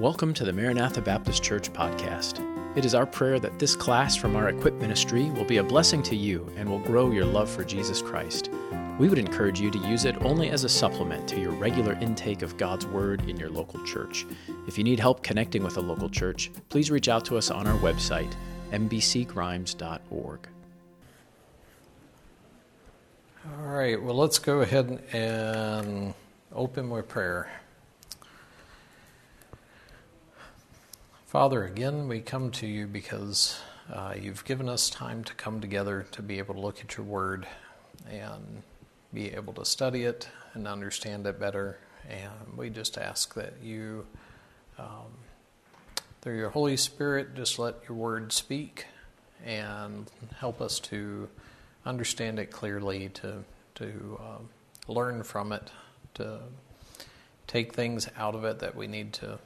Welcome to the Maranatha Baptist Church podcast. It is our prayer that this class from our Equip ministry will be a blessing to you and will grow your love for Jesus Christ. We would encourage you to use it only as a supplement to your regular intake of God's Word in your local church. If you need help connecting with a local church, please reach out to us on our website, mbcgrimes.org. All right, well, let's go ahead and open with prayer. Father, again, we come to you because uh, you've given us time to come together to be able to look at your word and be able to study it and understand it better. And we just ask that you, um, through your Holy Spirit, just let your word speak and help us to understand it clearly, to, to uh, learn from it, to take things out of it that we need to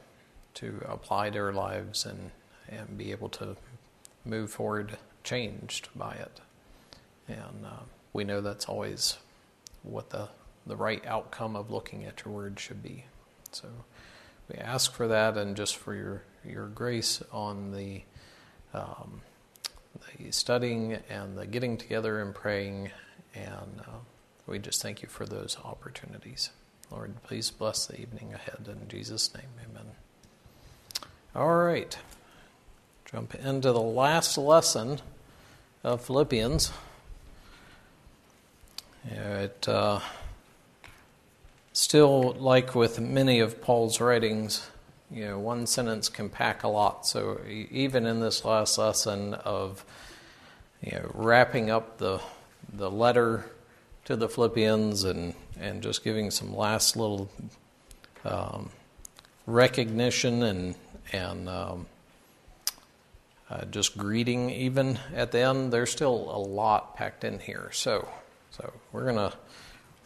to apply to our lives and, and be able to move forward changed by it. And uh, we know that's always what the, the right outcome of looking at your word should be. So we ask for that and just for your, your grace on the, um, the studying and the getting together and praying. And uh, we just thank you for those opportunities. Lord, please bless the evening ahead. In Jesus' name, amen. All right. Jump into the last lesson of Philippians. It uh, still, like with many of Paul's writings, you know, one sentence can pack a lot. So even in this last lesson of you know, wrapping up the the letter to the Philippians and and just giving some last little um, recognition and and um, uh, just greeting even at the end. There's still a lot packed in here. So, so we're gonna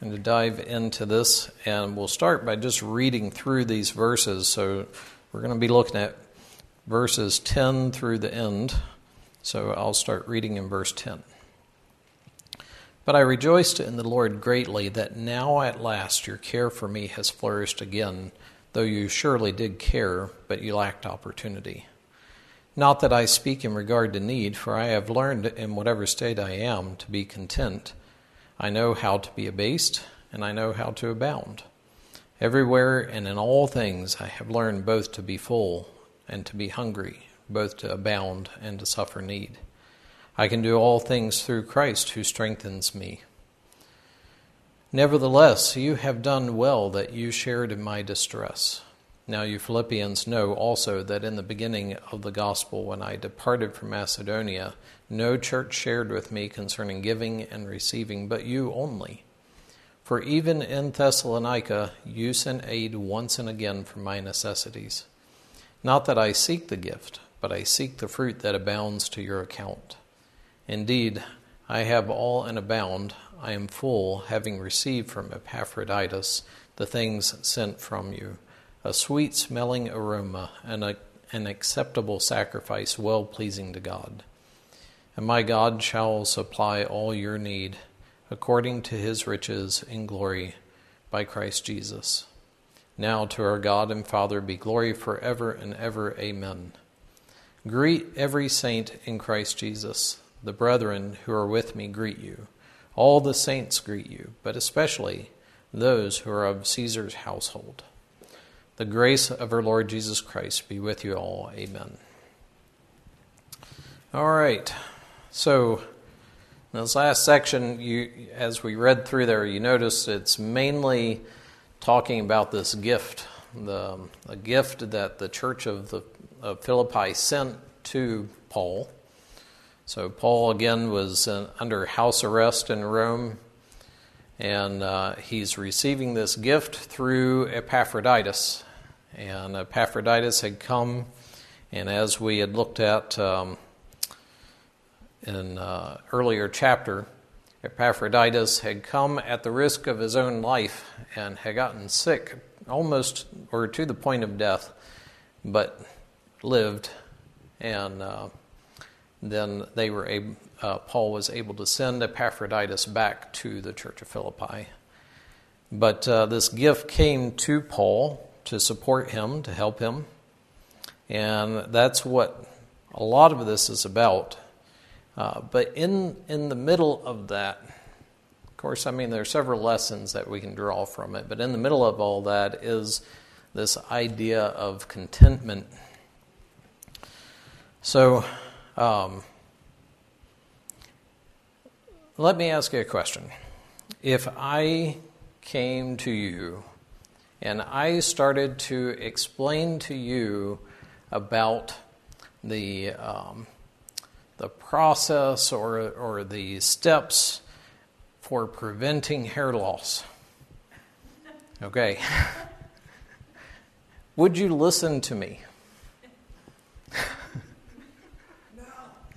going to dive into this, and we'll start by just reading through these verses. So we're going to be looking at verses 10 through the end. So I'll start reading in verse 10. But I rejoiced in the Lord greatly that now at last your care for me has flourished again though you surely did care, but you lacked opportunity. Not that I speak in regard to need, for I have learned in whatever state I am to be content. I know how to be abased, and I know how to abound. Everywhere and in all things I have learned both to be full and to be hungry, both to abound and to suffer need. I can do all things through Christ who strengthens me. Nevertheless, you have done well that you shared in my distress. Now, you Philippians know also that in the beginning of the gospel, when I departed from Macedonia, no church shared with me concerning giving and receiving, but you only. For even in Thessalonica, you sent aid once and again for my necessities. Not that I seek the gift, but I seek the fruit that abounds to your account. Indeed, I have all and abound. I am full, having received from Epaphroditus the things sent from you, a sweet smelling aroma and a, an acceptable sacrifice, well pleasing to God. And my God shall supply all your need according to his riches in glory by Christ Jesus. Now to our God and Father be glory forever and ever. Amen. Greet every saint in Christ Jesus. The brethren who are with me greet you. All the saints greet you, but especially those who are of Caesar's household. The grace of our Lord Jesus Christ be with you all. Amen. All right. So, in this last section, you, as we read through there, you notice it's mainly talking about this gift, the, gift that the church of, the, of Philippi sent to Paul. So, Paul again was uh, under house arrest in Rome, and uh, he's receiving this gift through Epaphroditus. And Epaphroditus had come, and as we had looked at um, in uh, earlier chapter, Epaphroditus had come at the risk of his own life and had gotten sick almost or to the point of death, but lived and uh, then they were able, uh, Paul was able to send Epaphroditus back to the church of Philippi. But uh, this gift came to Paul to support him, to help him. And that's what a lot of this is about. Uh, but in, in the middle of that, of course, I mean, there are several lessons that we can draw from it, but in the middle of all that is this idea of contentment. So, um, let me ask you a question. If I came to you and I started to explain to you about the um, the process or or the steps for preventing hair loss. Okay. Would you listen to me?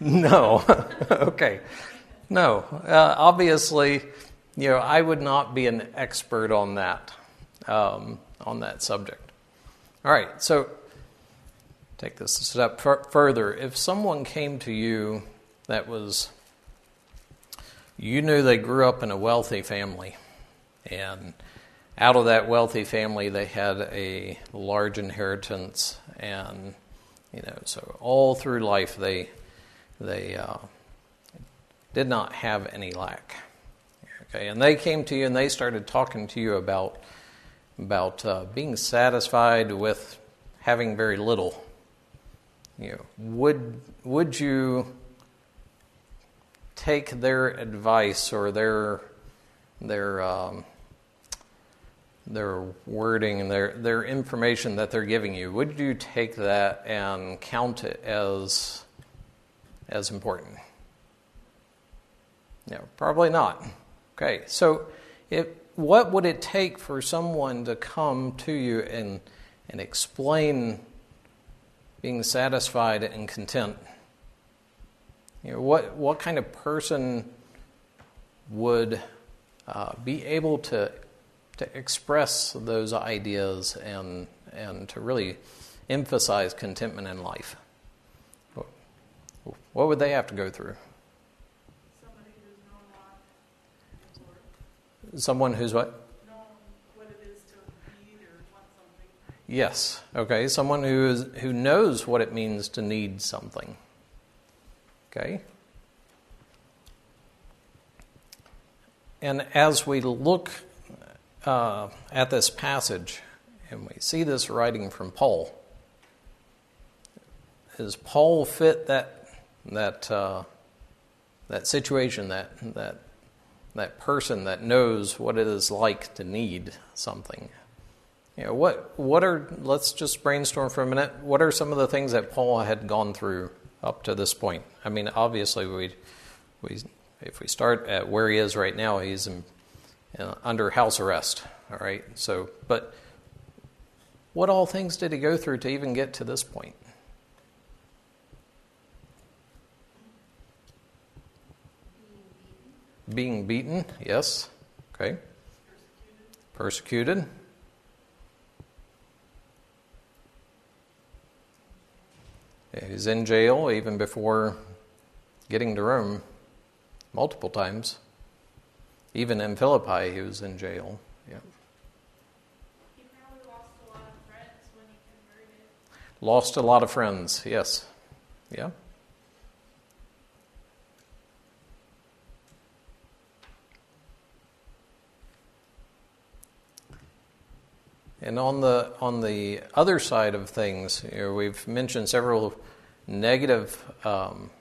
no. okay. No. Uh, obviously, you know, I would not be an expert on that, um, on that subject. All right. So, take this a step f- further. If someone came to you that was, you knew they grew up in a wealthy family, and out of that wealthy family, they had a large inheritance, and you know, so all through life they they uh, did not have any lack. Okay, and they came to you and they started talking to you about about uh, being satisfied with having very little. You know, would would you take their advice or their their um, their wording and their, their information that they're giving you, would you take that and count it as, as important? No, probably not. Okay, so if, what would it take for someone to come to you and, and explain being satisfied and content? You know, what, what kind of person would uh, be able to to express those ideas and, and to really emphasize contentment in life? What would they have to go through? Someone who's what? Yes. Okay. Someone who is who knows what it means to need something. Okay. And as we look uh, at this passage, and we see this writing from Paul. Does Paul fit that that uh, that situation, that that that person that knows what it is like to need something? You know, what what are let's just brainstorm for a minute. What are some of the things that Paul had gone through up to this point? I mean, obviously we we if we start at where he is right now, he's in uh, under house arrest. All right. So, but what all things did he go through to even get to this point? Being beaten, yes. Okay. Persecuted. He's in jail even before getting to Rome multiple times. Even in Philippi, he was in jail. Yeah. He probably lost a lot of friends when he converted. Lost a lot of friends, yes. Yeah. And on the on the other side of things, you know, we've mentioned several negative um,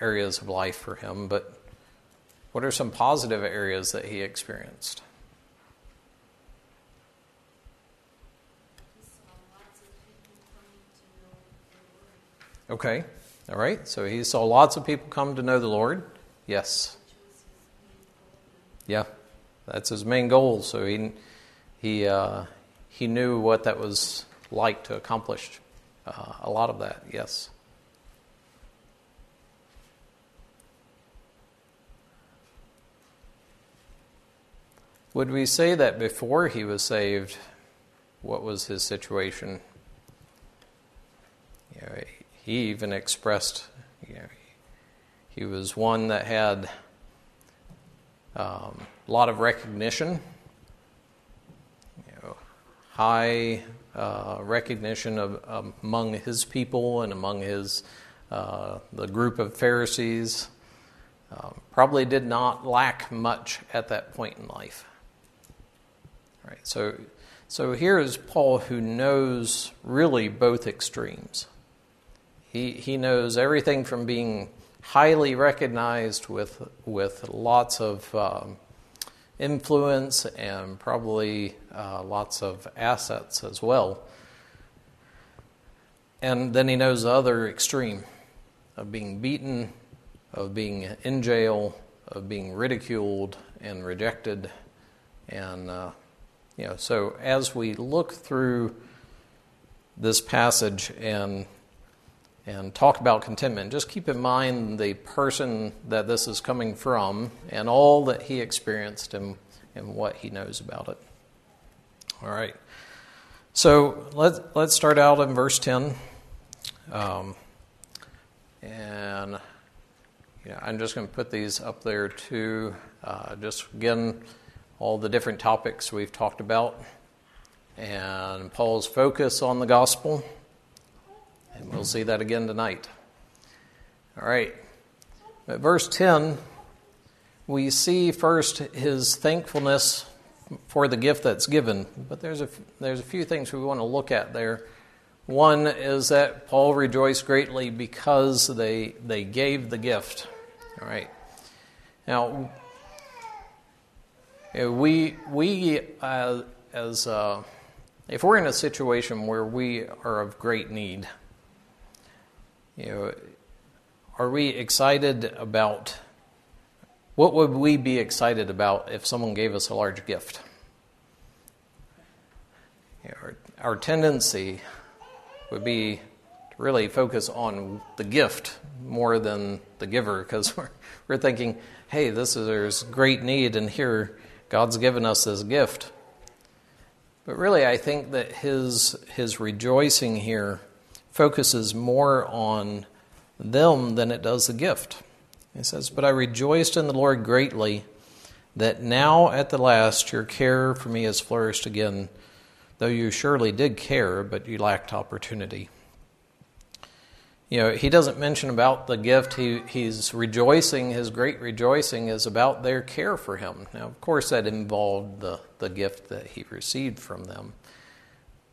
areas of life for him, but what are some positive areas that he experienced? Okay, all right. So he saw lots of people come to know the Lord. Yes. Yeah, that's his main goal. So he he uh, he knew what that was like to accomplish uh, a lot of that. Yes. Would we say that before he was saved, what was his situation? You know, he even expressed, you know, he was one that had um, a lot of recognition, high uh, recognition of among his people and among his uh, the group of Pharisees. Um, probably did not lack much at that point in life. All right, so so here is Paul who knows really both extremes. He he knows everything from being highly recognized with with lots of um, influence and probably uh, lots of assets as well. And then he knows the other extreme of being beaten, of being in jail, of being ridiculed and rejected. And, uh, you know, so as we look through this passage and and talk about contentment, just keep in mind the person that this is coming from and all that he experienced and, and what he knows about it. All right. So let's, let's start out in verse 10. Um, and yeah, I'm just going to put these up there too. Uh, just again, all the different topics we've talked about, and Paul's focus on the gospel and we'll see that again tonight. All right. At verse 10, we see first his thankfulness for the gift that's given. But there's a, there's a few things we want to look at there. One is that Paul rejoiced greatly because they, they gave the gift. All right. Now, we, we uh, as uh, if we're in a situation where we are of great need, you know, are we excited about what would we be excited about if someone gave us a large gift? You know, our, our tendency would be to really focus on the gift more than the giver because we're, we're thinking, hey, this is there's great need, and here God's given us this gift. But really, I think that his, his rejoicing here focuses more on them than it does the gift. He says, But I rejoiced in the Lord greatly that now at the last your care for me has flourished again, though you surely did care, but you lacked opportunity. You know, he doesn't mention about the gift. He, he's rejoicing, his great rejoicing is about their care for him. Now, of course, that involved the, the gift that he received from them.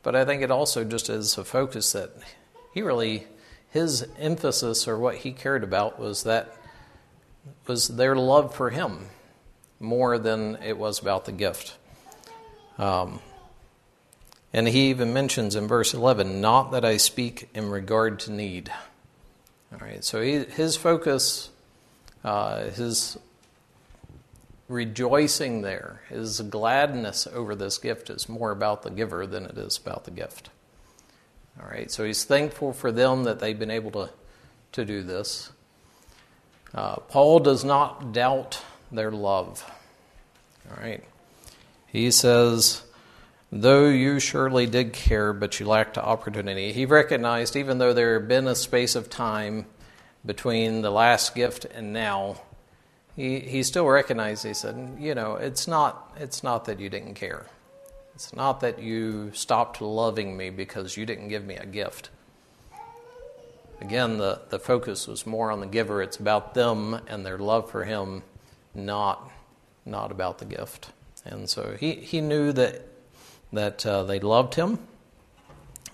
But I think it also just is a focus that he really, his emphasis or what he cared about was that was their love for him more than it was about the gift. Um, and he even mentions in verse 11, not that I speak in regard to need. All right, so he, his focus, uh, his rejoicing there, his gladness over this gift is more about the giver than it is about the gift. All right, so he's thankful for them that they've been able to, to do this. Uh, Paul does not doubt their love. All right, he says, though you surely did care, but you lacked opportunity. He recognized, even though there had been a space of time between the last gift and now, he, he still recognized, he said, you know, it's not, it's not that you didn't care. It's not that you stopped loving me because you didn't give me a gift. Again, the, the focus was more on the giver. It's about them and their love for him, not, not about the gift. And so he, he knew that, that uh, they loved him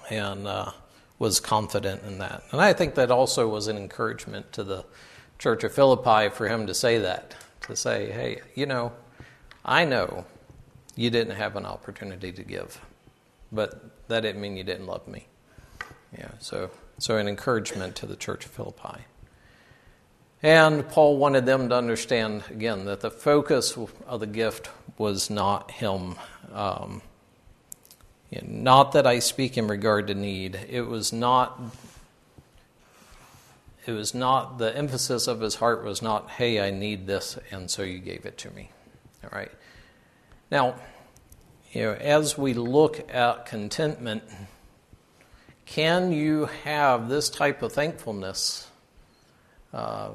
and uh, was confident in that. And I think that also was an encouragement to the church of Philippi for him to say that, to say, hey, you know, I know you didn't have an opportunity to give. But that didn't mean you didn't love me. Yeah, so so an encouragement to the church of Philippi. And Paul wanted them to understand again that the focus of the gift was not him. Um, not that I speak in regard to need. It was not. It was not the emphasis of his heart was not, "Hey, I need this, and so you gave it to me." All right. Now, you know, as we look at contentment, can you have this type of thankfulness uh,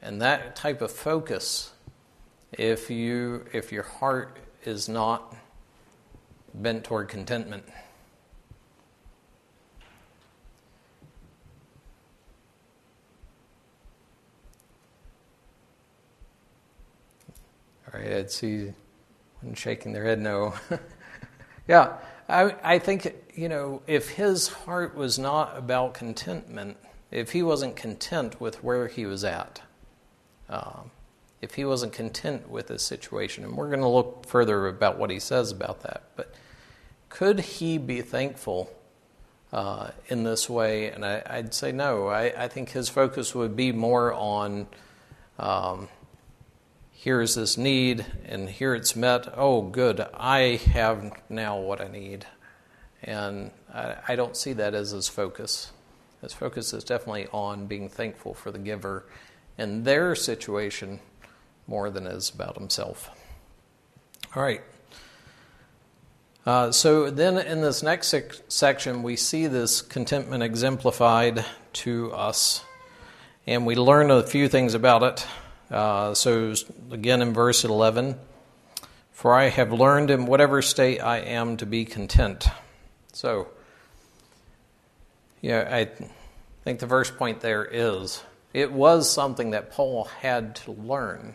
and that type of focus if you if your heart is not bent toward contentment? All right, I'd see one shaking their head no. yeah, I, I think, you know, if his heart was not about contentment, if he wasn't content with where he was at, um, if he wasn't content with his situation, and we're going to look further about what he says about that, but could he be thankful uh, in this way? And I, would say no. I, I, think his focus would be more on um, here's this need, and here it's met. Oh, good, I have now what I need. And I, I don't see that as his focus. His focus is definitely on being thankful for the giver and their situation more than is about himself. All right. Uh, so then in this next sec- section, we see this contentment exemplified to us, and we learn a few things about it. Uh, so, again, in verse 11, for I have learned in whatever state I am to be content. So, yeah, I think the first point there is it was something that Paul had to learn.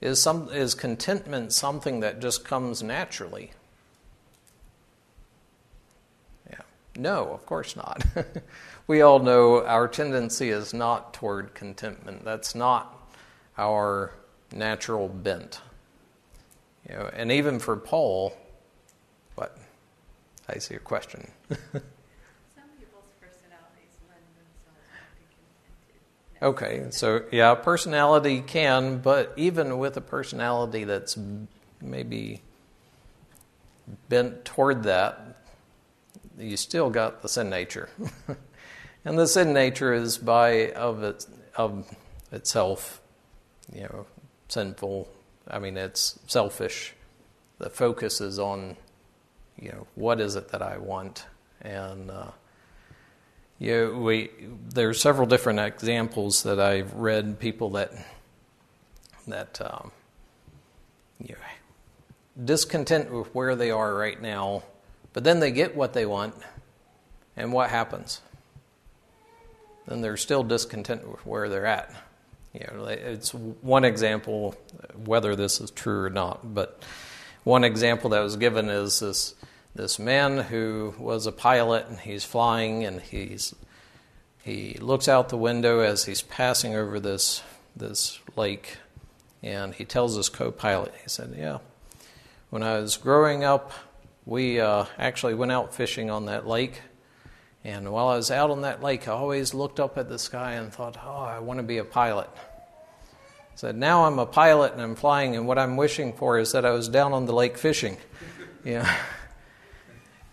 Is, some, is contentment something that just comes naturally? Yeah. No, of course not. we all know our tendency is not toward contentment. That's not our natural bent. You know, and even for Paul, what? I see a question. Some people's personalities lend themselves to be contented. No. Okay, so yeah, personality can, but even with a personality that's maybe bent toward that, you still got the sin nature. and the sin nature is by of it of itself, you know, sinful. I mean, it's selfish. The focus is on, you know, what is it that I want, and uh, you know, we there are several different examples that I've read people that that um, you know, discontent with where they are right now, but then they get what they want, and what happens? Then they're still discontent with where they're at. You know, it's one example, whether this is true or not, but one example that was given is this this man who was a pilot and he's flying and he's he looks out the window as he's passing over this this lake and he tells his co-pilot he said yeah when i was growing up we uh, actually went out fishing on that lake and while i was out on that lake i always looked up at the sky and thought oh i want to be a pilot. Said now i'm a pilot and i'm flying and what i'm wishing for is that i was down on the lake fishing. Yeah.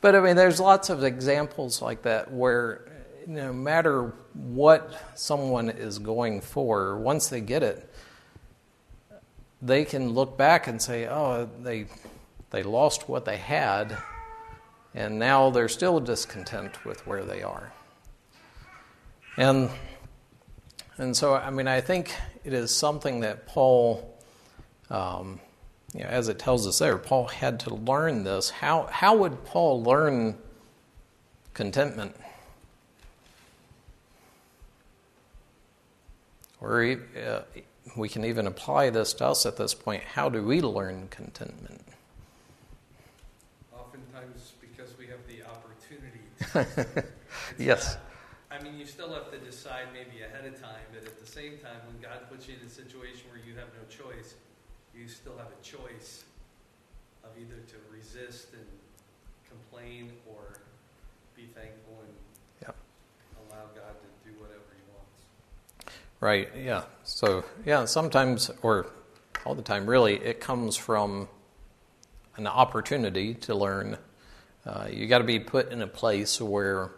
But I mean, there's lots of examples like that where no matter what someone is going for, once they get it, they can look back and say, "Oh, they they lost what they had, and now they're still discontent with where they are." And and so, I mean, I think it is something that Paul. Um, you know, as it tells us there, Paul had to learn this. How, how would Paul learn contentment? Or uh, we can even apply this to us at this point. How do we learn contentment? Oftentimes, because we have the opportunity. yes. Not, I mean, you still have to decide maybe ahead of time, but at the same time, when God puts you in a situation where you have no choice, you still have a choice of either to resist and complain or be thankful and yep. allow God to do whatever He wants. Right, yeah. So, yeah, sometimes, or all the time, really, it comes from an opportunity to learn. Uh, you got to be put in a place where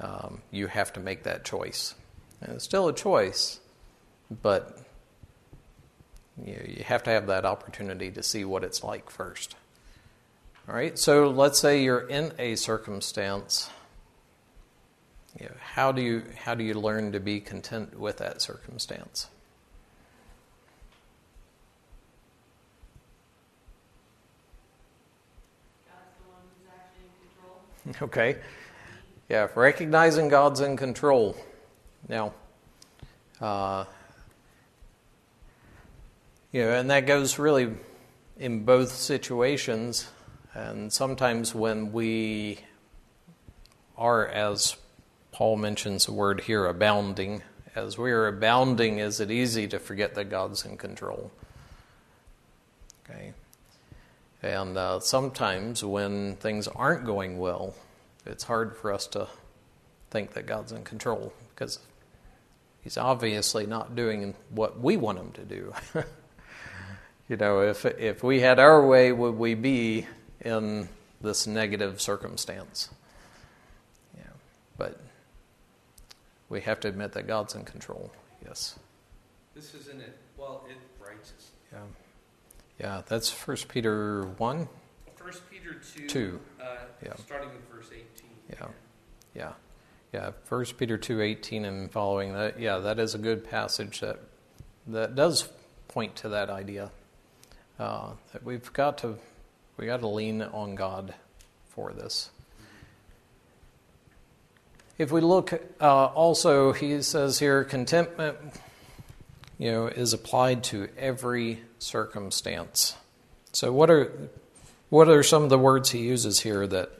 um, you have to make that choice. And it's still a choice, but you, you have to have that opportunity to see what it's like first. All right, so let's say you're in a circumstance. You know, how do you how do you learn to be content with that circumstance? Okay. Yeah, recognizing God's in control. Now, uh, You know, and that goes really in both situations. And sometimes when we are, as Paul mentions the word here, abounding, as we are abounding, is it easy to forget that God's in control? Okay. And uh, sometimes when things aren't going well, it's hard for us to think that God's in control because He's obviously not doing what we want Him to do. you know, if if we had our way, would we be in this negative circumstance? Yeah, but we have to admit that God's in control. Yes. This isn't it. Well, it righteous. Yeah. Yeah, that's First Peter one. First Peter two. Two. Uh, Yeah. Starting with verse eighteen. Yeah. Yeah. Yeah. First Peter two eighteen and following that. Yeah, that is a good passage that that does point to that idea uh, that we've got to we got to lean on God for this. If we look, uh, also he says here, contentment, you know, is applied to every circumstance. So what are what are some of the words he uses here that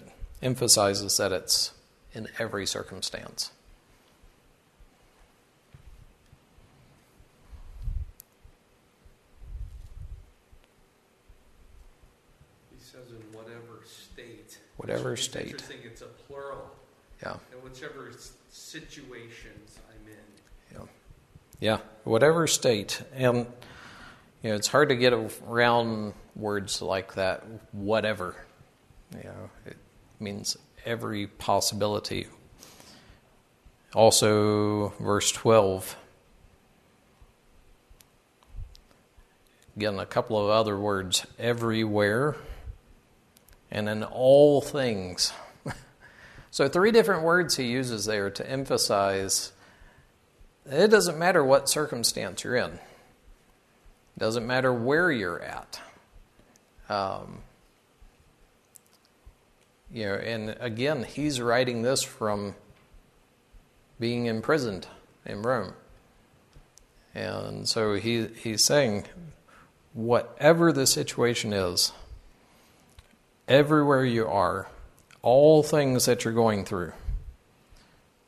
emphasizes that it's in every circumstance? He says in whatever state. Whatever It's state. Interesting. It's a plural. Yeah. And whichever situations I'm in. Yeah. Yeah, whatever state. And you know, it's hard to get around words like that, whatever. You know, it means every possibility. Also, verse 12. Again, a couple of other words everywhere and in all things. so, three different words he uses there to emphasize it doesn't matter what circumstance you're in. Doesn't matter where you're at. Um, you know, and again, he's writing this from being imprisoned in Rome. And so he, he's saying, whatever the situation is, everywhere you are, all things that you're going through,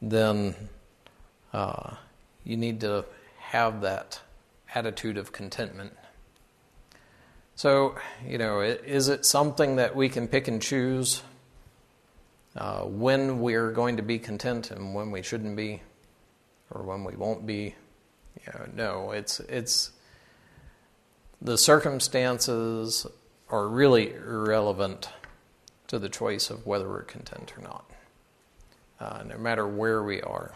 then uh, you need to have that attitude of contentment. So, you know, is it something that we can pick and choose uh, when we're going to be content and when we shouldn't be, or when we won't be? You know, no, it's it's the circumstances are really irrelevant to the choice of whether we're content or not, uh, no matter where we are.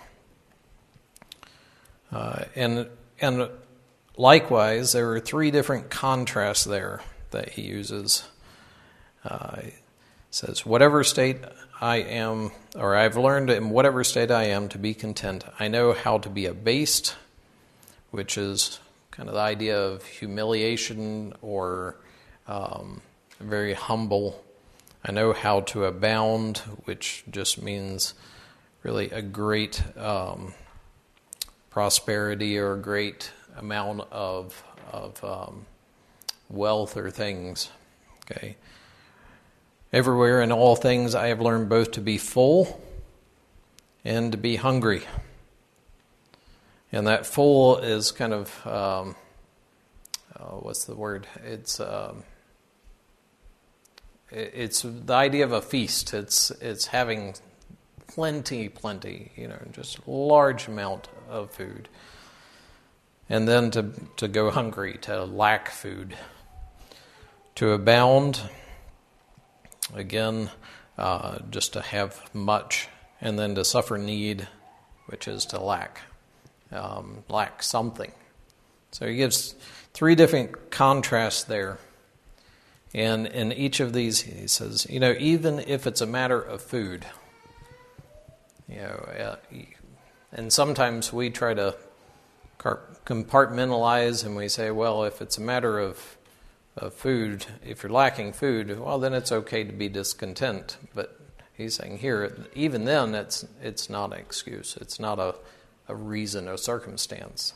Uh, and and likewise, there are three different contrasts there that he uses. Uh, he says, "Whatever state I am, or I've learned in whatever state I am to be content. I know how to be abased, which is kind of the idea of humiliation or um, very humble. I know how to abound, which just means really a great." Um, prosperity or a great amount of of um, wealth or things. Okay. Everywhere in all things, I have learned both to be full and to be hungry. And that full is kind of um, oh, what's the word? It's um, it's the idea of a feast. It's it's having plenty, plenty, you know, just large amount of food. And then to, to go hungry, to lack food. To abound, again, uh, just to have much. And then to suffer need, which is to lack, um, lack something. So he gives three different contrasts there. And in each of these, he says, you know, even if it's a matter of food, you know, uh, and sometimes we try to compartmentalize and we say, well, if it's a matter of, of food, if you're lacking food, well, then it's okay to be discontent. But he's saying here, even then, it's, it's not an excuse. It's not a, a reason, a circumstance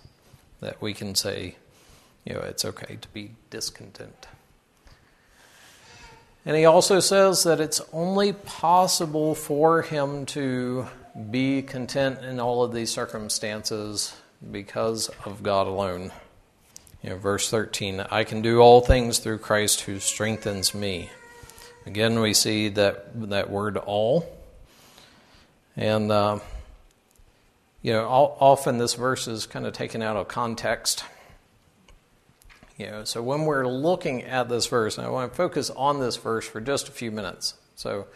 that we can say, you know, it's okay to be discontent. And he also says that it's only possible for him to be content in all of these circumstances because of God alone. You know, verse 13, I can do all things through Christ who strengthens me. Again, we see that, that word all. And, uh, you know, all, often this verse is kind of taken out of context. You know, so when we're looking at this verse, and I want to focus on this verse for just a few minutes. So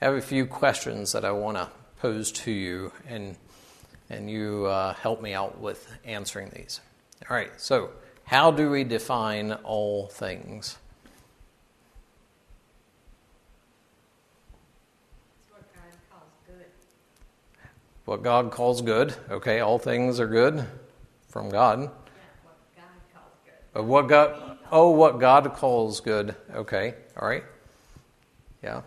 I have a few questions that I want to pose to you, and and you uh, help me out with answering these. All right. So how do we define all things? What God calls good. What God calls good. Okay, all things are good from God. Yeah, what God calls good. What God, oh, what God calls good. Okay, all right. Yeah,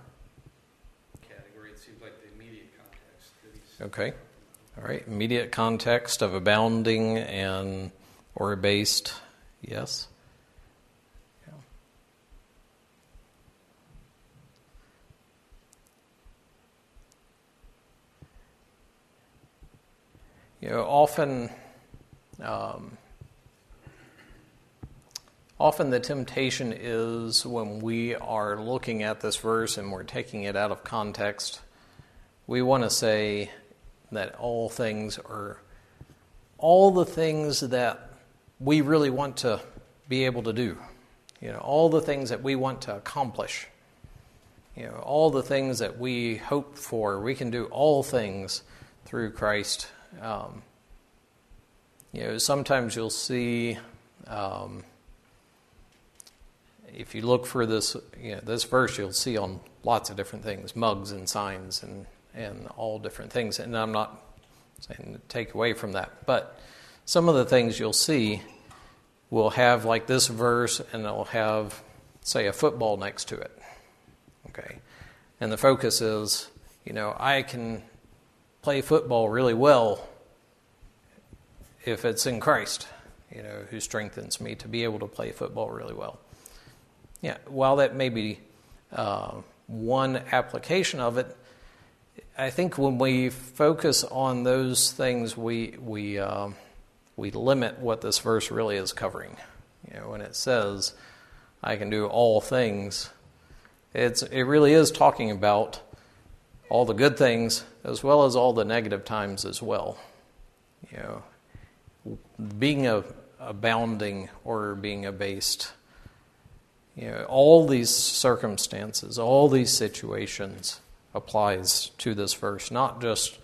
Category, it seems like the immediate context okay. All right, immediate context of abounding and or based, Yes. You know, often, um, often the temptation is when we are looking at this verse and we're taking it out of context, we want to say that all things are all the things that we really want to be able to do. You know, all the things that we want to accomplish. You know, all the things that we hope for. We can do all things through Christ. Um, you know, sometimes you'll see, um, if you look for this, you know, this verse, you'll see on lots of different things, mugs and signs and and all different things. And I'm not saying take away from that, but some of the things you'll see will have like this verse, and it'll have, say, a football next to it. Okay, and the focus is, you know, I can play football really well if it's in Christ, you know, who strengthens me to be able to play football really well. Yeah, while that may be uh, one application of it, I think when we focus on those things, we we uh, we limit what this verse really is covering. You know, when it says, "I can do all things," it's it really is talking about all the good things as well as all the negative times as well. You know, being a, abounding or being abased. You know, all these circumstances, all these situations applies to this verse, not just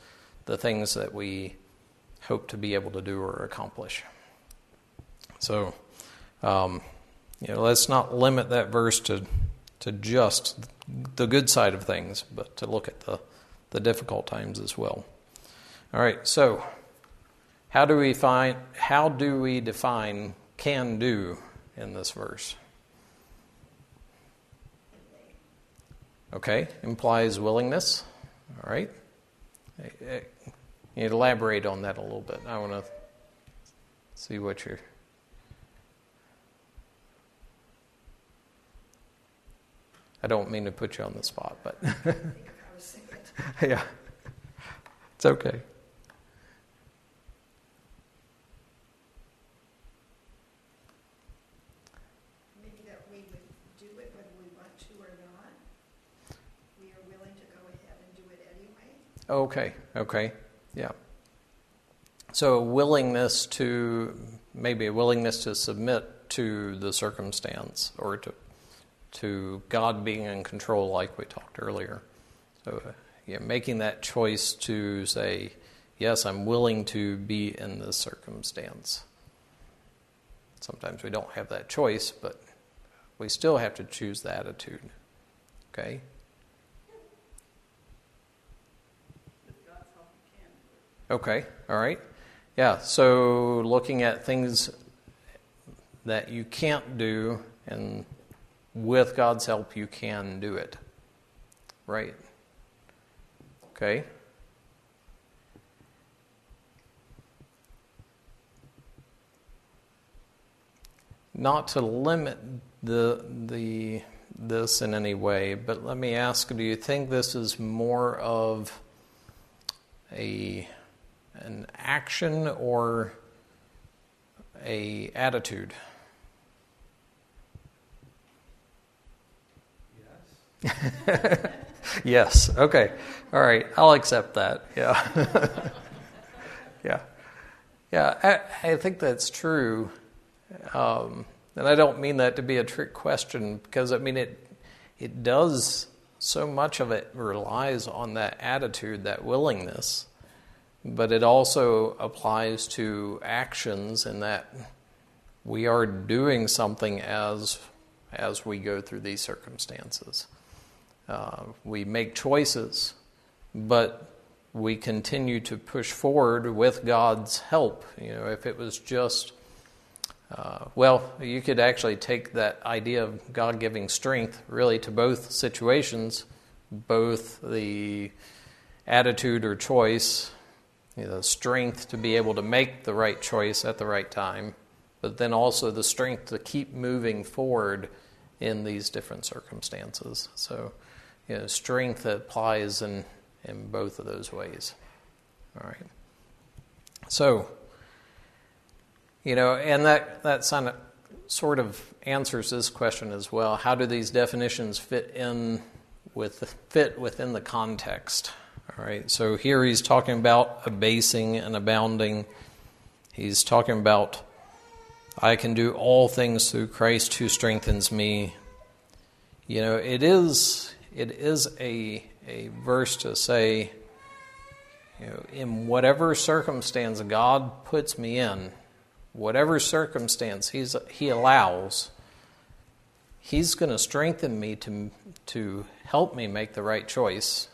the things that we hope to be able to do or accomplish. So, um, you know, let's not limit that verse to to just the good side of things, but to look at the the difficult times as well. All right, so how do we find how do we define can do in this verse? Okay, implies willingness. All right. You elaborate on that a little bit. I want to see what you're. I don't mean to put you on the spot, but yeah, it's okay. maybe that we would do it whether we want to or not. We are willing to go ahead and do it anyway. Okay, okay, yeah. So willingness to maybe a willingness to submit to the circumstance or to to God being in control, like we talked earlier. So yeah, making that choice to say, yes, I'm willing to be in this circumstance. Sometimes we don't have that choice, but we still have to choose the attitude. Okay? With God's help, you can do it. Okay, all right. Yeah, so looking at things that you can't do, and with God's help, you can do it. Right? Okay. not to limit the the this in any way, but let me ask: Do you think this is more of a an action or a attitude? Yes. yes. Okay. All right. I'll accept that. Yeah. yeah. Yeah. I, I, think that's true. Um, and I don't mean that to be a trick question because I mean it. It does. So much of it relies on that attitude, that willingness, but it also applies to actions in that we are doing something as as we go through these circumstances. Uh, we make choices, but we continue to push forward with God's help. You know, if it was just, uh, well, you could actually take that idea of God giving strength really to both situations, both the attitude or choice, know, strength to be able to make the right choice at the right time, but then also the strength to keep moving forward in these different circumstances. So, you know, strength applies in, in both of those ways. All right. So, you know, and that, that sort of answers this question as well. How do these definitions fit in with fit within the context? All right. So here he's talking about abasing and abounding. He's talking about I can do all things through Christ who strengthens me. You know, it is it is a, a verse to say, you know, in whatever circumstance God puts me in, whatever circumstance he's, He allows, He's going to strengthen me to, to help me make the right choice.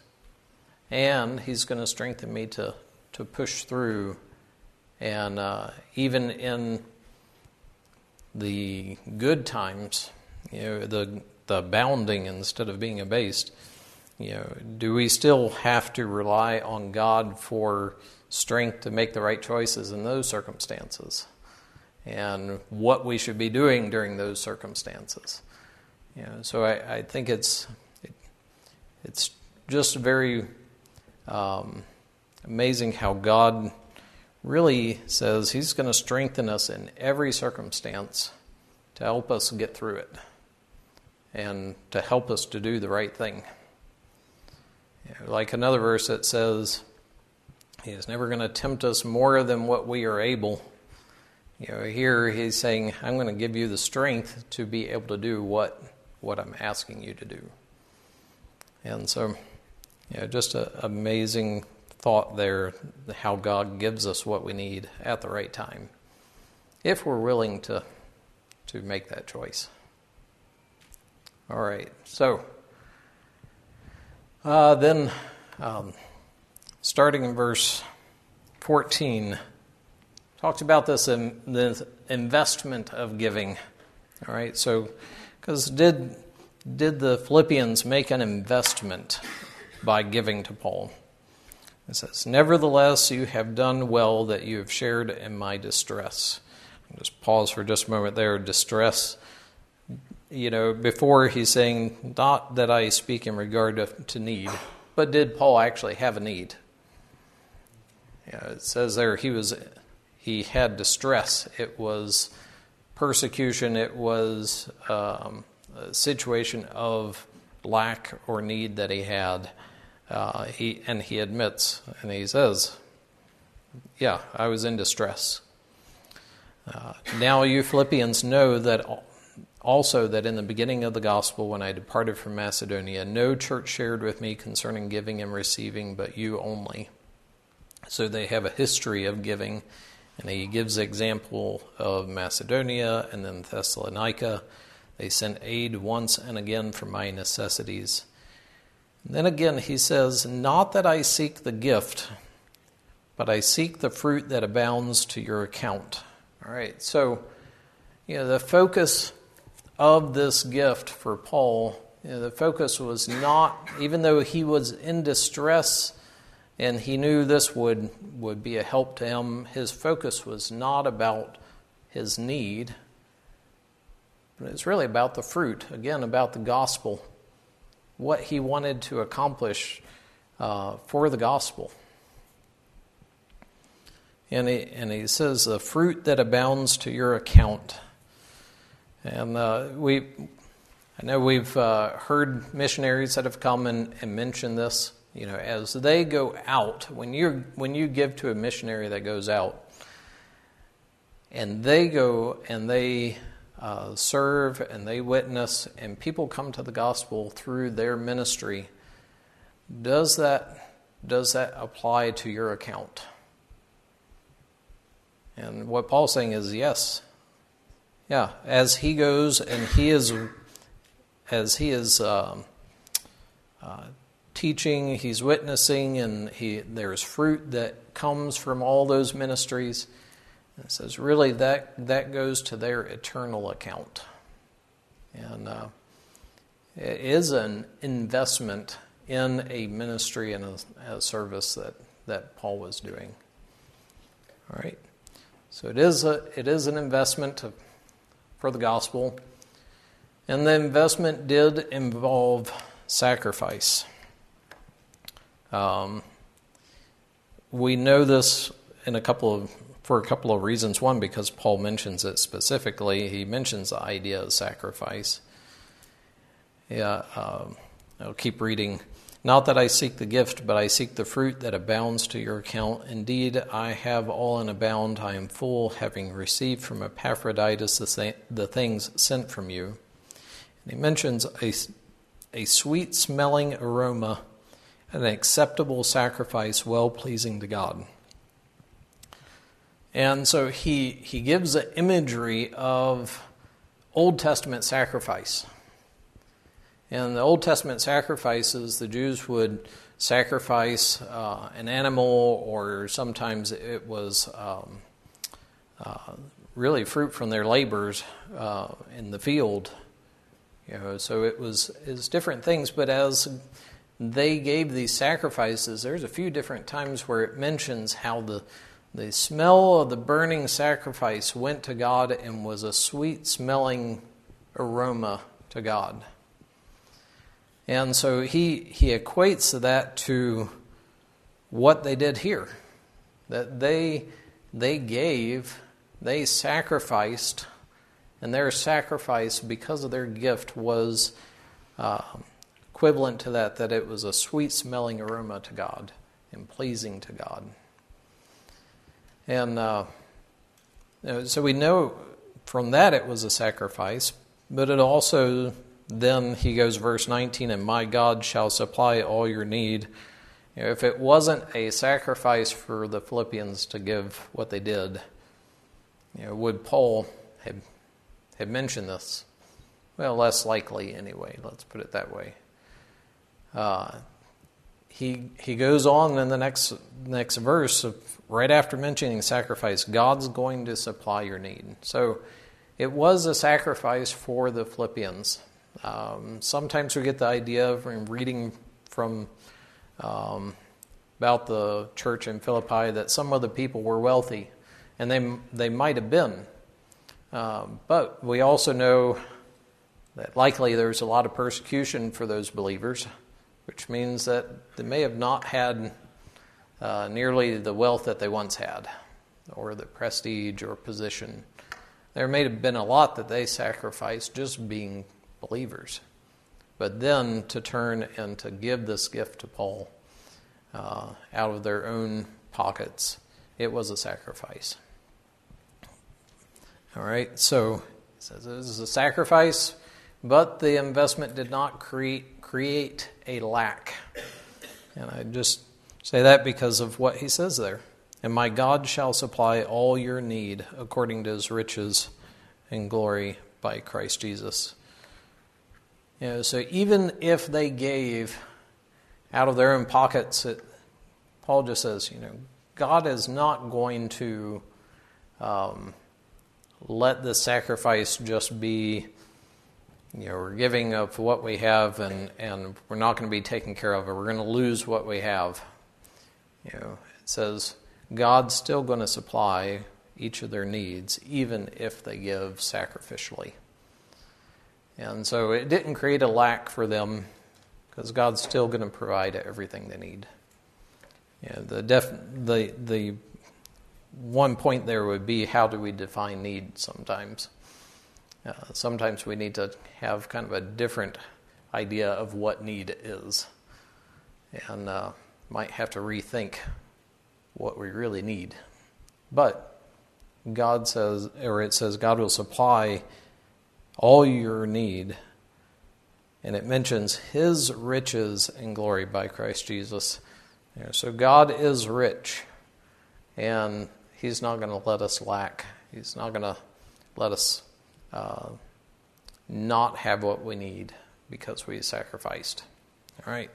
And He's going to strengthen me to, to push through. And uh, even in the good times, you know, the the abounding instead of being abased, you know, do we still have to rely on God for strength to make the right choices in those circumstances? And what we should be doing during those circumstances. You know, so I, I think it's it, it's just very um, amazing how God really says He's going to strengthen us in every circumstance to help us get through it and to help us to do the right thing. Like another verse that says, He is never going to tempt us more than what we are able. You know, here he's saying, I'm going to give you the strength to be able to do what, what I'm asking you to do. And so, know, just an amazing thought there how God gives us what we need at the right time if we're willing to, to make that choice. All right, so uh, then um, starting in verse 14, talks about this, in, the investment of giving. All right, so because did did the Philippians make an investment by giving to Paul? It says, Nevertheless, you have done well that you have shared in my distress. Just pause for just a moment there. Distress you know, before he's saying, not that I speak in regard to, to need, but did Paul actually have a need? Yeah, it says there he was he had distress. It was persecution. It was um, a situation of lack or need that he had. Uh, he and he admits and he says, "Yeah, I was in distress." Uh, now you Philippians know that also, that in the beginning of the gospel, when I departed from Macedonia, no church shared with me concerning giving and receiving, but you only. So they have a history of giving, and he gives example of Macedonia and then Thessalonica. They sent aid once and again for my necessities. Then again, he says, Not that I seek the gift, but I seek the fruit that abounds to your account. All right, so, you know, the focus of this gift for Paul, you know, the focus was not, even though he was in distress and he knew this would, would be a help to him, his focus was not about his need, but it's really about the fruit, again, about the gospel, what he wanted to accomplish uh, for the gospel. And he, and he says, the fruit that abounds to your account. And uh, we, I know we've uh, heard missionaries that have come and, and mentioned this. You know, as they go out, when you when you give to a missionary that goes out, and they go and they uh, serve and they witness, and people come to the gospel through their ministry. Does that does that apply to your account? And what Paul's saying is yes. Yeah, as he goes and he is as he is um, uh, teaching, he's witnessing, and he, there's fruit that comes from all those ministries. It says, really, that, that goes to their eternal account. And uh, it is an investment in a ministry and a, a, service that, that Paul was doing. All right. So it is, a, it is an investment to, for the gospel. And the investment did involve sacrifice. Um, we know this in a couple of for a couple of reasons. One, because Paul mentions it specifically. He mentions the idea of sacrifice. Yeah, um, I'll keep reading. Not that I seek the gift, but I seek the fruit that abounds to your account. Indeed, I have all in abound. I am full, having received from Epaphroditus the, the things sent from you. And he mentions a, a sweet smelling aroma an acceptable sacrifice well pleasing to God. And so he, he gives the imagery of Old Testament sacrifice. In the Old Testament sacrifices, the Jews would sacrifice uh, an animal, or sometimes it was um, uh, really fruit from their labors uh, in the field. You know, so it was, it was different things, but as they gave these sacrifices, there's a few different times where it mentions how the, the smell of the burning sacrifice went to God and was a sweet smelling aroma to God. And so he, he equates that to what they did here. That they, they gave, they sacrificed, and their sacrifice, because of their gift, was uh, equivalent to that, that it was a sweet smelling aroma to God and pleasing to God. And uh, so we know from that it was a sacrifice, but it also, then he goes, verse 19, and my God shall supply all your need. You know, if it wasn't a sacrifice for the Philippians to give what they did, you know, would Paul have, have mentioned this? Well, less likely anyway, let's put it that way. Uh, he he goes on in the next next verse of, right after mentioning sacrifice god's going to supply your need. So it was a sacrifice for the philippians. Um, sometimes we get the idea from reading from um, about the church in philippi that some of the people were wealthy and they they might have been. Um, but we also know that likely there's a lot of persecution for those believers which means that they may have not had uh, nearly the wealth that they once had, or the prestige or position. There may have been a lot that they sacrificed just being believers. But then to turn and to give this gift to Paul uh, out of their own pockets, it was a sacrifice. All right, so it says this is a sacrifice, but the investment did not create create a lack. And I just say that because of what he says there. And my God shall supply all your need according to his riches and glory by Christ Jesus. You know, so even if they gave out of their own pockets, it, Paul just says, you know, God is not going to um, let the sacrifice just be you know, we're giving of what we have and, and we're not going to be taken care of, or we're going to lose what we have. You know, it says God's still going to supply each of their needs, even if they give sacrificially. And so it didn't create a lack for them because God's still going to provide everything they need. Yeah, the, def, the, the one point there would be how do we define need sometimes? Uh, sometimes we need to have kind of a different idea of what need is and uh, might have to rethink what we really need. But God says, or it says, God will supply all your need. And it mentions his riches and glory by Christ Jesus. So God is rich, and he's not going to let us lack. He's not going to let us uh, not have what we need because we sacrificed. All right.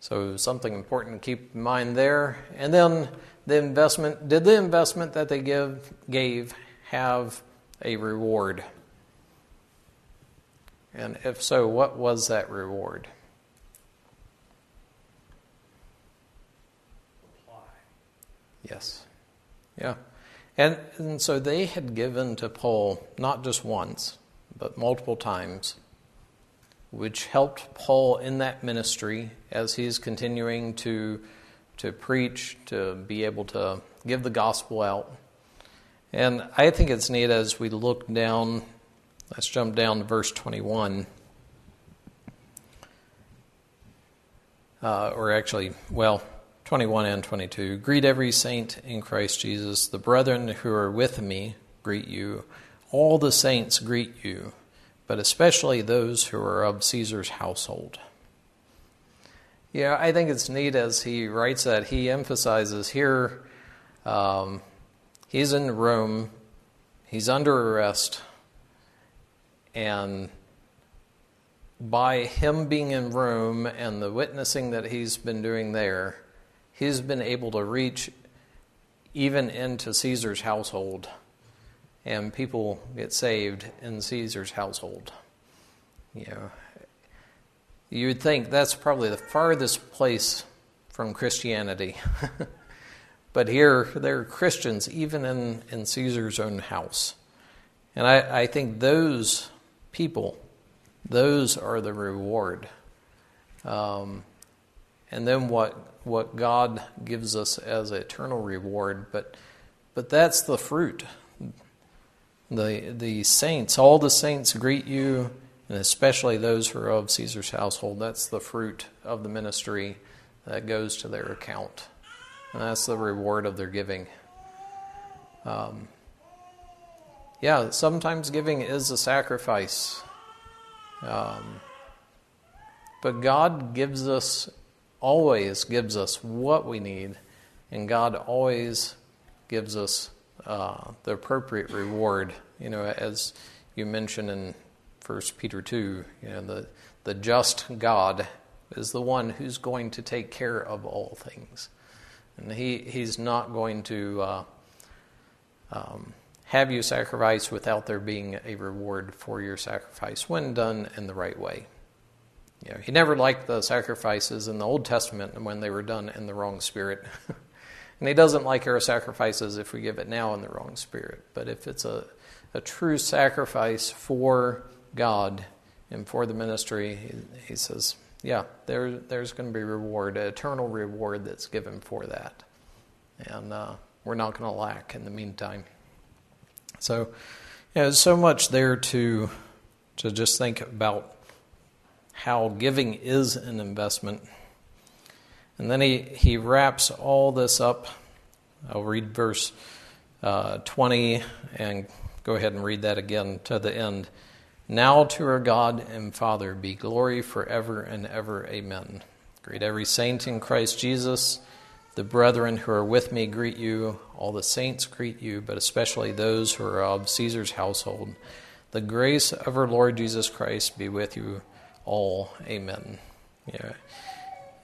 So something important to keep in mind there. And then the investment, did the investment that they give gave have a reward? And if so, what was that reward? Yes. Yeah. And, and so they had given to Paul not just once, but multiple times, which helped Paul in that ministry as he's continuing to, to preach, to be able to give the gospel out. And I think it's neat as we look down, let's jump down to verse 21. Uh, or actually, well, 21 and 22. Greet every saint in Christ Jesus. The brethren who are with me greet you. All the saints greet you, but especially those who are of Caesar's household. Yeah, I think it's neat as he writes that. He emphasizes here um, he's in Rome, he's under arrest, and by him being in Rome and the witnessing that he's been doing there, he's been able to reach even into Caesar's household, and people get saved in Caesar's household. You know, you'd think that's probably the farthest place from Christianity. but here, there are Christians even in, in Caesar's own house. And I, I think those people those are the reward. Um, and then what what God gives us as eternal reward, but but that's the fruit. The the saints, all the saints greet you, and especially those who are of Caesar's household. That's the fruit of the ministry that goes to their account, and that's the reward of their giving. Um, yeah, sometimes giving is a sacrifice. Um, but God gives us, always gives us what we need, and God always gives us uh, the appropriate reward. You know, as you mentioned in First Peter two, you know, the the just God is the one who's going to take care of all things, and he he's not going to. Uh, um, have you sacrifice without there being a reward for your sacrifice when done in the right way. You know, he never liked the sacrifices in the Old Testament when they were done in the wrong spirit. and he doesn't like our sacrifices if we give it now in the wrong spirit. But if it's a, a true sacrifice for God and for the ministry, he, he says, yeah, there, there's going to be reward, eternal reward that's given for that. And uh, we're not going to lack in the meantime. So, yeah, there's so much there to to just think about how giving is an investment. And then he, he wraps all this up. I'll read verse uh, 20 and go ahead and read that again to the end. Now to our God and Father be glory forever and ever. Amen. Greet every saint in Christ Jesus. The brethren who are with me greet you. All the saints greet you, but especially those who are of Caesar's household. The grace of our Lord Jesus Christ be with you all. Amen. Yeah.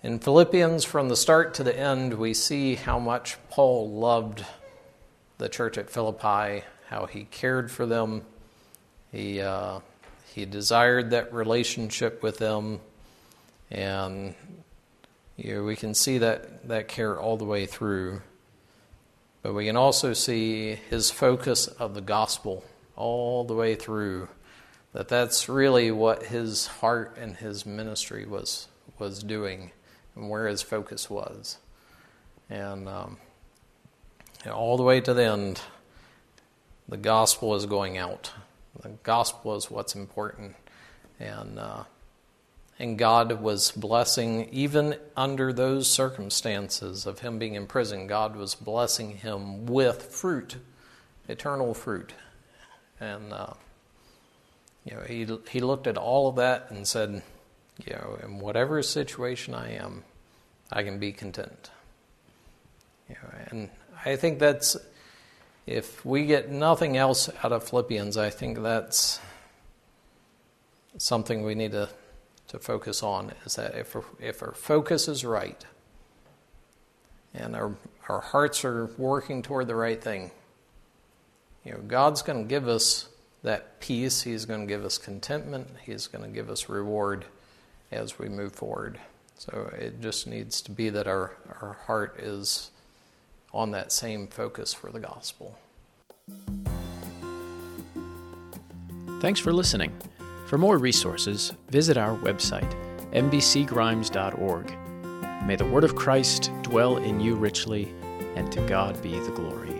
In Philippians, from the start to the end, we see how much Paul loved the church at Philippi, how he cared for them. He, uh, he desired that relationship with them, and you know, we can see that, that care all the way through. But we can also see his focus of the gospel all the way through that that's really what his heart and his ministry was was doing and where his focus was. And um, all the way to the end, the gospel is going out. The gospel is what's important. And, uh, and God was blessing, even under those circumstances of him being in prison, God was blessing him with fruit, eternal fruit. And, uh, you know, he, he looked at all of that and said, you know, in whatever situation I am, I can be content. You know, and I think that's if we get nothing else out of Philippians, I think that's something we need to, to focus on is that if, if our focus is right and our, our hearts are working toward the right thing, you know, God's going to give us that peace. He's going to give us contentment. He's going to give us reward as we move forward. So it just needs to be that our, our heart is on that same focus for the gospel. Thanks for listening. For more resources, visit our website, mbcgrimes.org. May the word of Christ dwell in you richly, and to God be the glory.